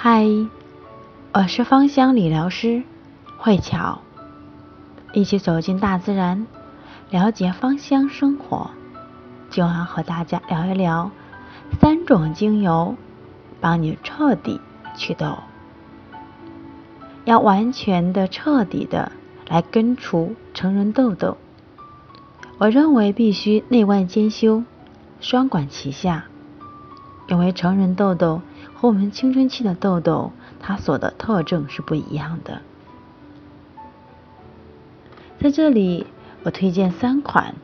嗨，我是芳香理疗师慧巧，一起走进大自然，了解芳香生活。今晚和大家聊一聊三种精油，帮你彻底祛痘。要完全的、彻底的来根除成人痘痘，我认为必须内外兼修，双管齐下。因为成人痘痘和我们青春期的痘痘，它所的特征是不一样的。在这里，我推荐三款。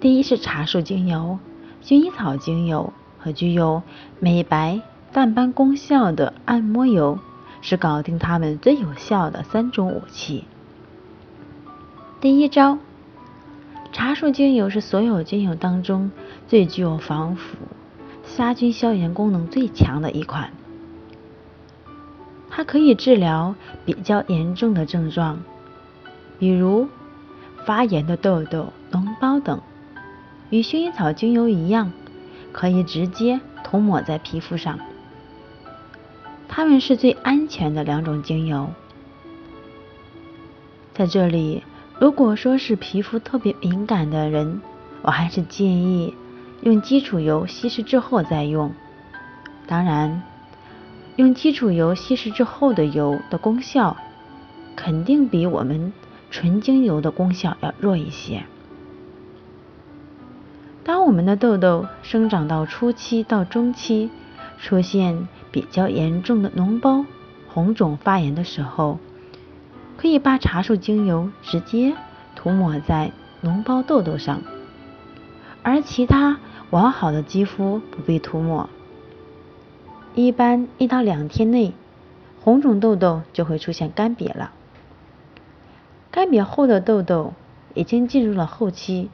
第一是茶树精油、薰衣草精油和具有美白、淡斑功效的按摩油，是搞定它们最有效的三种武器。第一招，茶树精油是所有精油当中最具有防腐。杀菌消炎功能最强的一款，它可以治疗比较严重的症状，比如发炎的痘痘、脓包等。与薰衣草精油一样，可以直接涂抹在皮肤上。它们是最安全的两种精油。在这里，如果说是皮肤特别敏感的人，我还是建议。用基础油稀释之后再用，当然，用基础油稀释之后的油的功效，肯定比我们纯精油的功效要弱一些。当我们的痘痘生长到初期到中期，出现比较严重的脓包、红肿、发炎的时候，可以把茶树精油直接涂抹在脓包痘痘上，而其他。完好的肌肤不必涂抹，一般一到两天内，红肿痘痘就会出现干瘪了。干瘪后的痘痘已经进入了后期，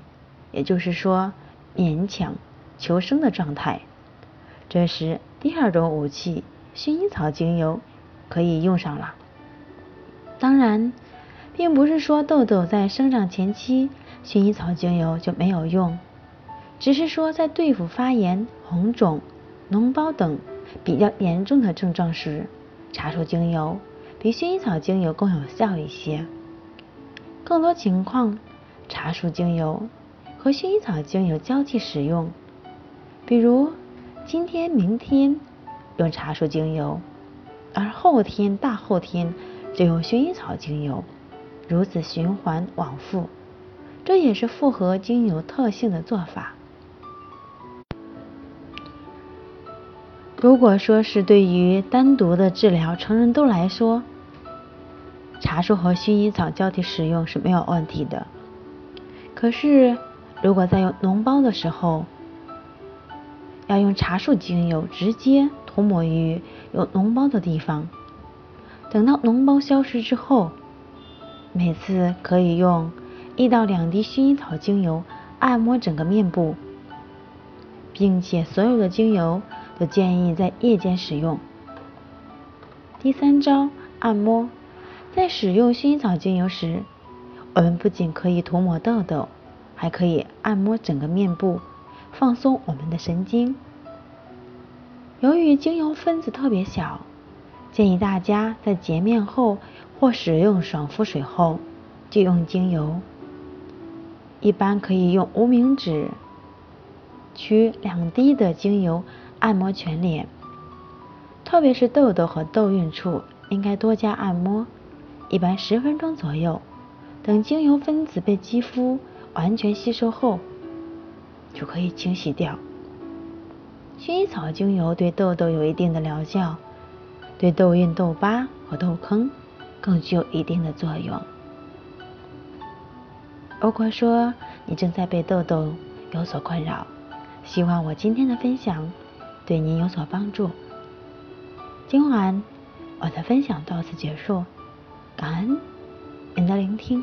也就是说勉强求生的状态。这时，第二种武器薰衣草精油可以用上了。当然，并不是说痘痘在生长前期薰衣草精油就没有用。只是说，在对付发炎、红肿、脓包等比较严重的症状时，茶树精油比薰衣草精油更有效一些。更多情况，茶树精油和薰衣草精油交替使用，比如今天、明天用茶树精油，而后天、大后天就用薰衣草精油，如此循环往复，这也是符合精油特性的做法。如果说是对于单独的治疗成人痘来说，茶树和薰衣草交替使用是没有问题的。可是，如果在用脓包的时候，要用茶树精油直接涂抹于有脓包的地方，等到脓包消失之后，每次可以用一到两滴薰衣草精油按摩整个面部，并且所有的精油。都建议在夜间使用。第三招，按摩。在使用薰衣草精油时，我们不仅可以涂抹痘痘，还可以按摩整个面部，放松我们的神经。由于精油分子特别小，建议大家在洁面后或使用爽肤水后就用精油。一般可以用无名指取两滴的精油。按摩全脸，特别是痘痘和痘印处，应该多加按摩，一般十分钟左右。等精油分子被肌肤完全吸收后，就可以清洗掉。薰衣草精油对痘痘有一定的疗效，对痘印、痘疤和痘坑更具有一定的作用。如果说你正在被痘痘有所困扰，希望我今天的分享。对您有所帮助。今晚我的分享到此结束，感恩您的聆听。